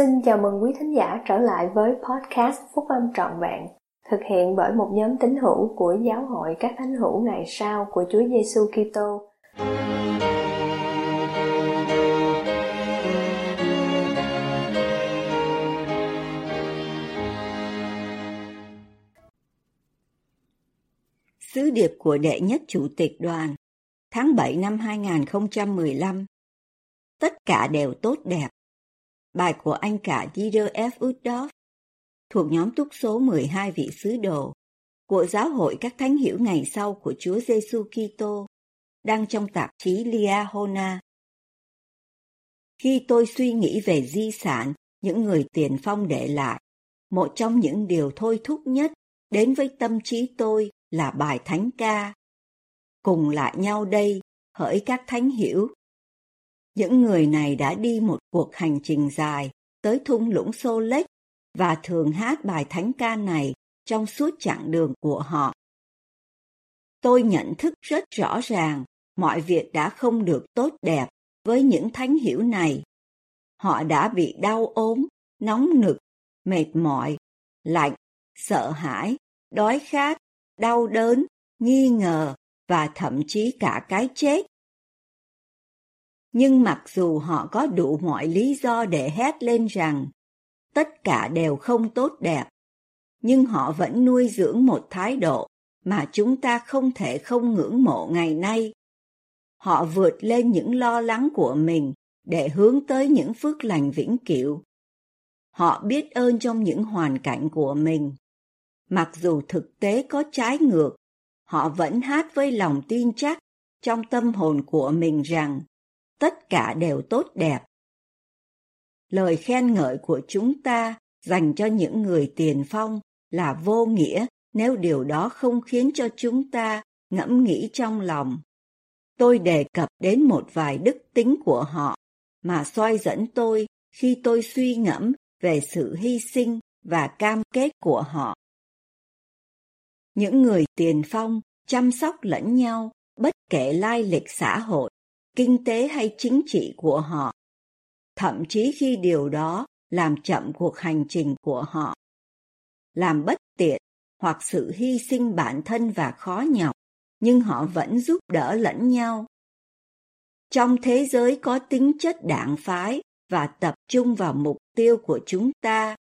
Xin chào mừng quý thính giả trở lại với podcast Phúc Âm Trọn Vẹn, thực hiện bởi một nhóm tín hữu của Giáo hội các thánh hữu ngày sau của Chúa Giêsu Kitô. Sứ điệp của đệ nhất chủ tịch đoàn tháng 7 năm 2015 Tất cả đều tốt đẹp Bài của anh cả Dieter F. Uddorf thuộc nhóm túc số 12 vị sứ đồ của Giáo hội các thánh hiểu ngày sau của Chúa Giêsu Kitô đăng trong tạp chí Liahona. Khi tôi suy nghĩ về di sản những người tiền phong để lại, một trong những điều thôi thúc nhất đến với tâm trí tôi là bài thánh ca. Cùng lại nhau đây, hỡi các thánh hiểu, những người này đã đi một cuộc hành trình dài tới thung lũng Sô Lếch và thường hát bài thánh ca này trong suốt chặng đường của họ. Tôi nhận thức rất rõ ràng mọi việc đã không được tốt đẹp với những thánh hiểu này. Họ đã bị đau ốm, nóng nực, mệt mỏi, lạnh, sợ hãi, đói khát, đau đớn, nghi ngờ và thậm chí cả cái chết nhưng mặc dù họ có đủ mọi lý do để hét lên rằng tất cả đều không tốt đẹp, nhưng họ vẫn nuôi dưỡng một thái độ mà chúng ta không thể không ngưỡng mộ ngày nay. Họ vượt lên những lo lắng của mình để hướng tới những phước lành vĩnh cửu. Họ biết ơn trong những hoàn cảnh của mình. Mặc dù thực tế có trái ngược, họ vẫn hát với lòng tin chắc trong tâm hồn của mình rằng tất cả đều tốt đẹp. Lời khen ngợi của chúng ta dành cho những người tiền phong là vô nghĩa nếu điều đó không khiến cho chúng ta ngẫm nghĩ trong lòng. Tôi đề cập đến một vài đức tính của họ, mà soi dẫn tôi khi tôi suy ngẫm về sự hy sinh và cam kết của họ. Những người tiền phong chăm sóc lẫn nhau, bất kể lai lịch xã hội kinh tế hay chính trị của họ. Thậm chí khi điều đó làm chậm cuộc hành trình của họ. Làm bất tiện hoặc sự hy sinh bản thân và khó nhọc, nhưng họ vẫn giúp đỡ lẫn nhau. Trong thế giới có tính chất đảng phái và tập trung vào mục tiêu của chúng ta,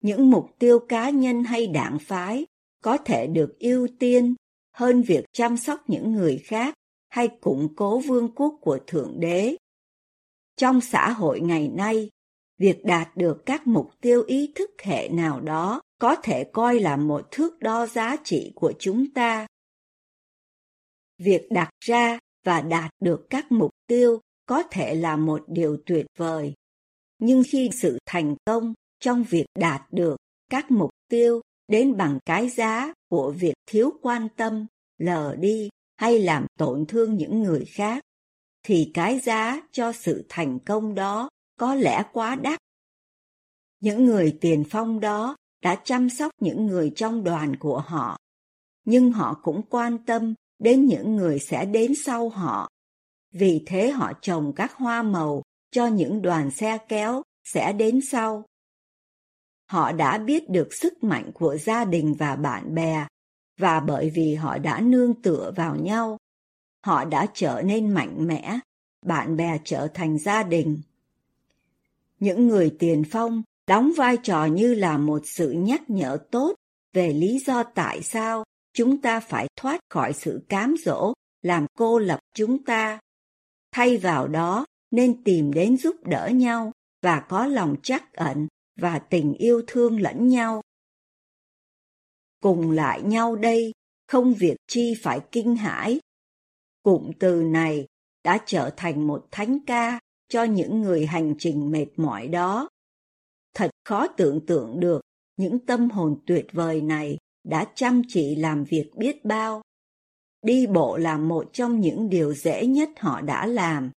những mục tiêu cá nhân hay đảng phái có thể được ưu tiên hơn việc chăm sóc những người khác hay củng cố vương quốc của Thượng Đế. Trong xã hội ngày nay, việc đạt được các mục tiêu ý thức hệ nào đó có thể coi là một thước đo giá trị của chúng ta. Việc đặt ra và đạt được các mục tiêu có thể là một điều tuyệt vời, nhưng khi sự thành công trong việc đạt được các mục tiêu đến bằng cái giá của việc thiếu quan tâm, lờ đi hay làm tổn thương những người khác, thì cái giá cho sự thành công đó có lẽ quá đắt. Những người tiền phong đó đã chăm sóc những người trong đoàn của họ, nhưng họ cũng quan tâm đến những người sẽ đến sau họ. Vì thế họ trồng các hoa màu cho những đoàn xe kéo sẽ đến sau. Họ đã biết được sức mạnh của gia đình và bạn bè và bởi vì họ đã nương tựa vào nhau, họ đã trở nên mạnh mẽ, bạn bè trở thành gia đình. Những người tiền phong đóng vai trò như là một sự nhắc nhở tốt về lý do tại sao chúng ta phải thoát khỏi sự cám dỗ làm cô lập chúng ta. Thay vào đó, nên tìm đến giúp đỡ nhau và có lòng trắc ẩn và tình yêu thương lẫn nhau cùng lại nhau đây, không việc chi phải kinh hãi. Cụm từ này đã trở thành một thánh ca cho những người hành trình mệt mỏi đó. Thật khó tưởng tượng được những tâm hồn tuyệt vời này đã chăm chỉ làm việc biết bao. Đi bộ là một trong những điều dễ nhất họ đã làm.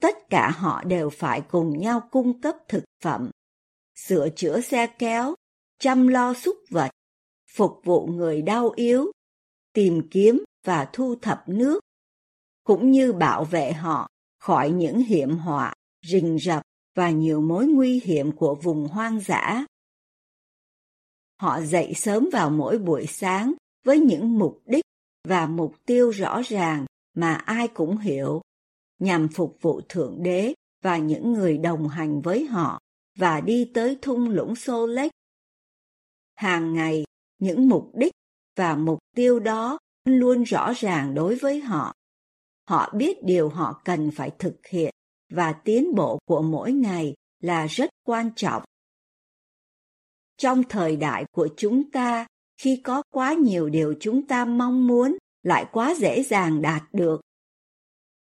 Tất cả họ đều phải cùng nhau cung cấp thực phẩm, sửa chữa xe kéo, chăm lo súc vật, phục vụ người đau yếu, tìm kiếm và thu thập nước, cũng như bảo vệ họ khỏi những hiểm họa, rình rập và nhiều mối nguy hiểm của vùng hoang dã. Họ dậy sớm vào mỗi buổi sáng với những mục đích và mục tiêu rõ ràng mà ai cũng hiểu, nhằm phục vụ Thượng Đế và những người đồng hành với họ và đi tới thung lũng Xô Lách. Hàng ngày, những mục đích và mục tiêu đó luôn rõ ràng đối với họ. Họ biết điều họ cần phải thực hiện và tiến bộ của mỗi ngày là rất quan trọng. Trong thời đại của chúng ta, khi có quá nhiều điều chúng ta mong muốn lại quá dễ dàng đạt được.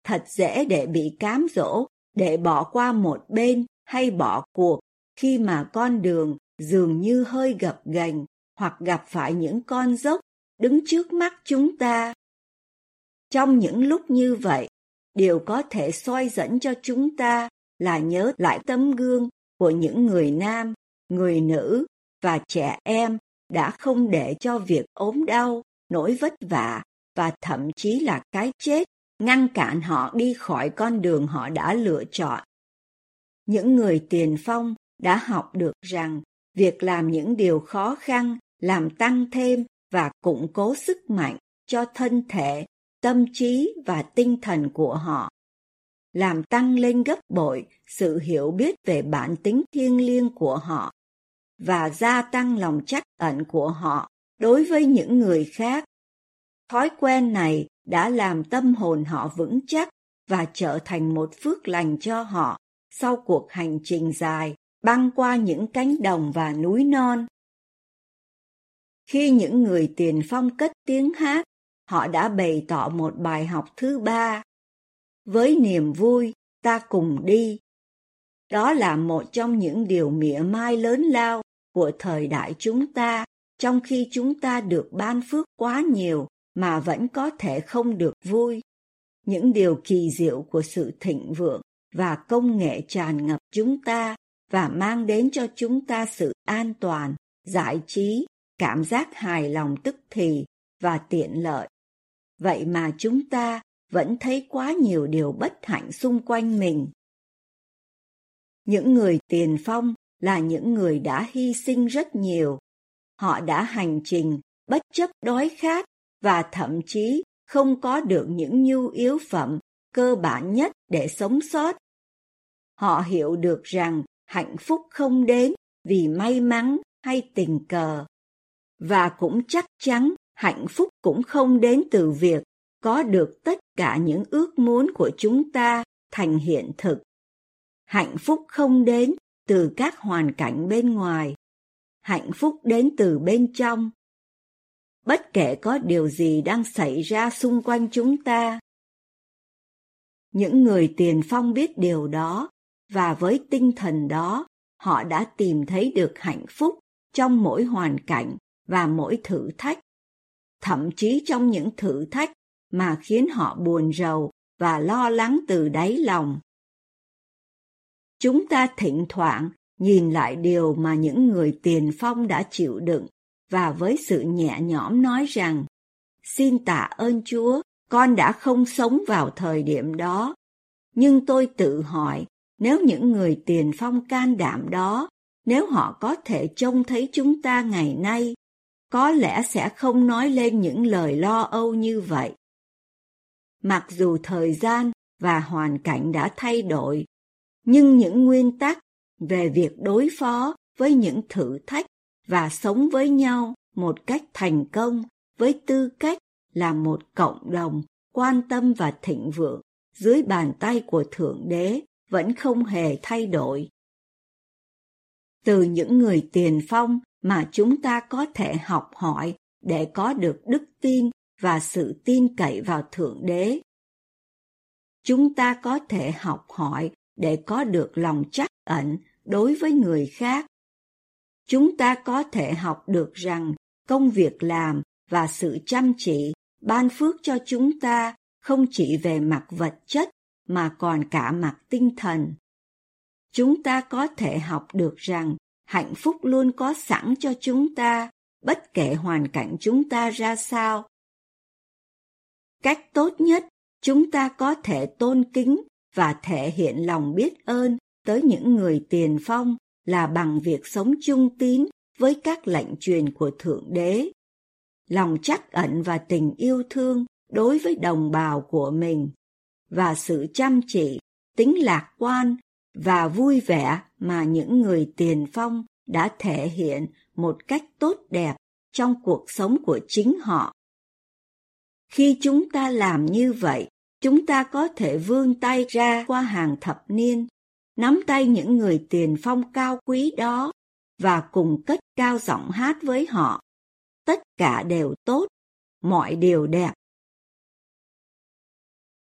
Thật dễ để bị cám dỗ, để bỏ qua một bên hay bỏ cuộc khi mà con đường dường như hơi gập ghềnh hoặc gặp phải những con dốc đứng trước mắt chúng ta. Trong những lúc như vậy, điều có thể soi dẫn cho chúng ta là nhớ lại tấm gương của những người nam, người nữ và trẻ em đã không để cho việc ốm đau, nỗi vất vả và thậm chí là cái chết ngăn cản họ đi khỏi con đường họ đã lựa chọn. Những người tiền phong đã học được rằng việc làm những điều khó khăn làm tăng thêm và củng cố sức mạnh cho thân thể, tâm trí và tinh thần của họ. Làm tăng lên gấp bội sự hiểu biết về bản tính thiêng liêng của họ và gia tăng lòng trắc ẩn của họ đối với những người khác. Thói quen này đã làm tâm hồn họ vững chắc và trở thành một phước lành cho họ sau cuộc hành trình dài băng qua những cánh đồng và núi non. Khi những người tiền phong cất tiếng hát, họ đã bày tỏ một bài học thứ ba. Với niềm vui, ta cùng đi. Đó là một trong những điều mỉa mai lớn lao của thời đại chúng ta, trong khi chúng ta được ban phước quá nhiều mà vẫn có thể không được vui. Những điều kỳ diệu của sự thịnh vượng và công nghệ tràn ngập chúng ta và mang đến cho chúng ta sự an toàn, giải trí, cảm giác hài lòng tức thì và tiện lợi. Vậy mà chúng ta vẫn thấy quá nhiều điều bất hạnh xung quanh mình. Những người tiền phong là những người đã hy sinh rất nhiều. Họ đã hành trình bất chấp đói khát và thậm chí không có được những nhu yếu phẩm cơ bản nhất để sống sót. Họ hiểu được rằng hạnh phúc không đến vì may mắn hay tình cờ và cũng chắc chắn, hạnh phúc cũng không đến từ việc có được tất cả những ước muốn của chúng ta thành hiện thực. Hạnh phúc không đến từ các hoàn cảnh bên ngoài. Hạnh phúc đến từ bên trong. Bất kể có điều gì đang xảy ra xung quanh chúng ta, những người tiền phong biết điều đó và với tinh thần đó, họ đã tìm thấy được hạnh phúc trong mỗi hoàn cảnh và mỗi thử thách. Thậm chí trong những thử thách mà khiến họ buồn rầu và lo lắng từ đáy lòng. Chúng ta thỉnh thoảng nhìn lại điều mà những người tiền phong đã chịu đựng và với sự nhẹ nhõm nói rằng, xin tạ ơn chúa, con đã không sống vào thời điểm đó. Nhưng tôi tự hỏi, nếu những người tiền phong can đảm đó, nếu họ có thể trông thấy chúng ta ngày nay có lẽ sẽ không nói lên những lời lo âu như vậy. Mặc dù thời gian và hoàn cảnh đã thay đổi, nhưng những nguyên tắc về việc đối phó với những thử thách và sống với nhau một cách thành công với tư cách là một cộng đồng quan tâm và thịnh vượng dưới bàn tay của thượng đế vẫn không hề thay đổi. Từ những người tiền phong mà chúng ta có thể học hỏi để có được đức tin và sự tin cậy vào thượng đế. Chúng ta có thể học hỏi để có được lòng chắc ẩn đối với người khác. Chúng ta có thể học được rằng công việc làm và sự chăm chỉ, ban phước cho chúng ta không chỉ về mặt vật chất mà còn cả mặt tinh thần. Chúng ta có thể học được rằng hạnh phúc luôn có sẵn cho chúng ta bất kể hoàn cảnh chúng ta ra sao cách tốt nhất chúng ta có thể tôn kính và thể hiện lòng biết ơn tới những người tiền phong là bằng việc sống chung tín với các lệnh truyền của Thượng Đế. Lòng chắc ẩn và tình yêu thương đối với đồng bào của mình và sự chăm chỉ, tính lạc quan và vui vẻ mà những người tiền phong đã thể hiện một cách tốt đẹp trong cuộc sống của chính họ. Khi chúng ta làm như vậy, chúng ta có thể vươn tay ra qua hàng thập niên, nắm tay những người tiền phong cao quý đó và cùng cất cao giọng hát với họ. Tất cả đều tốt, mọi điều đẹp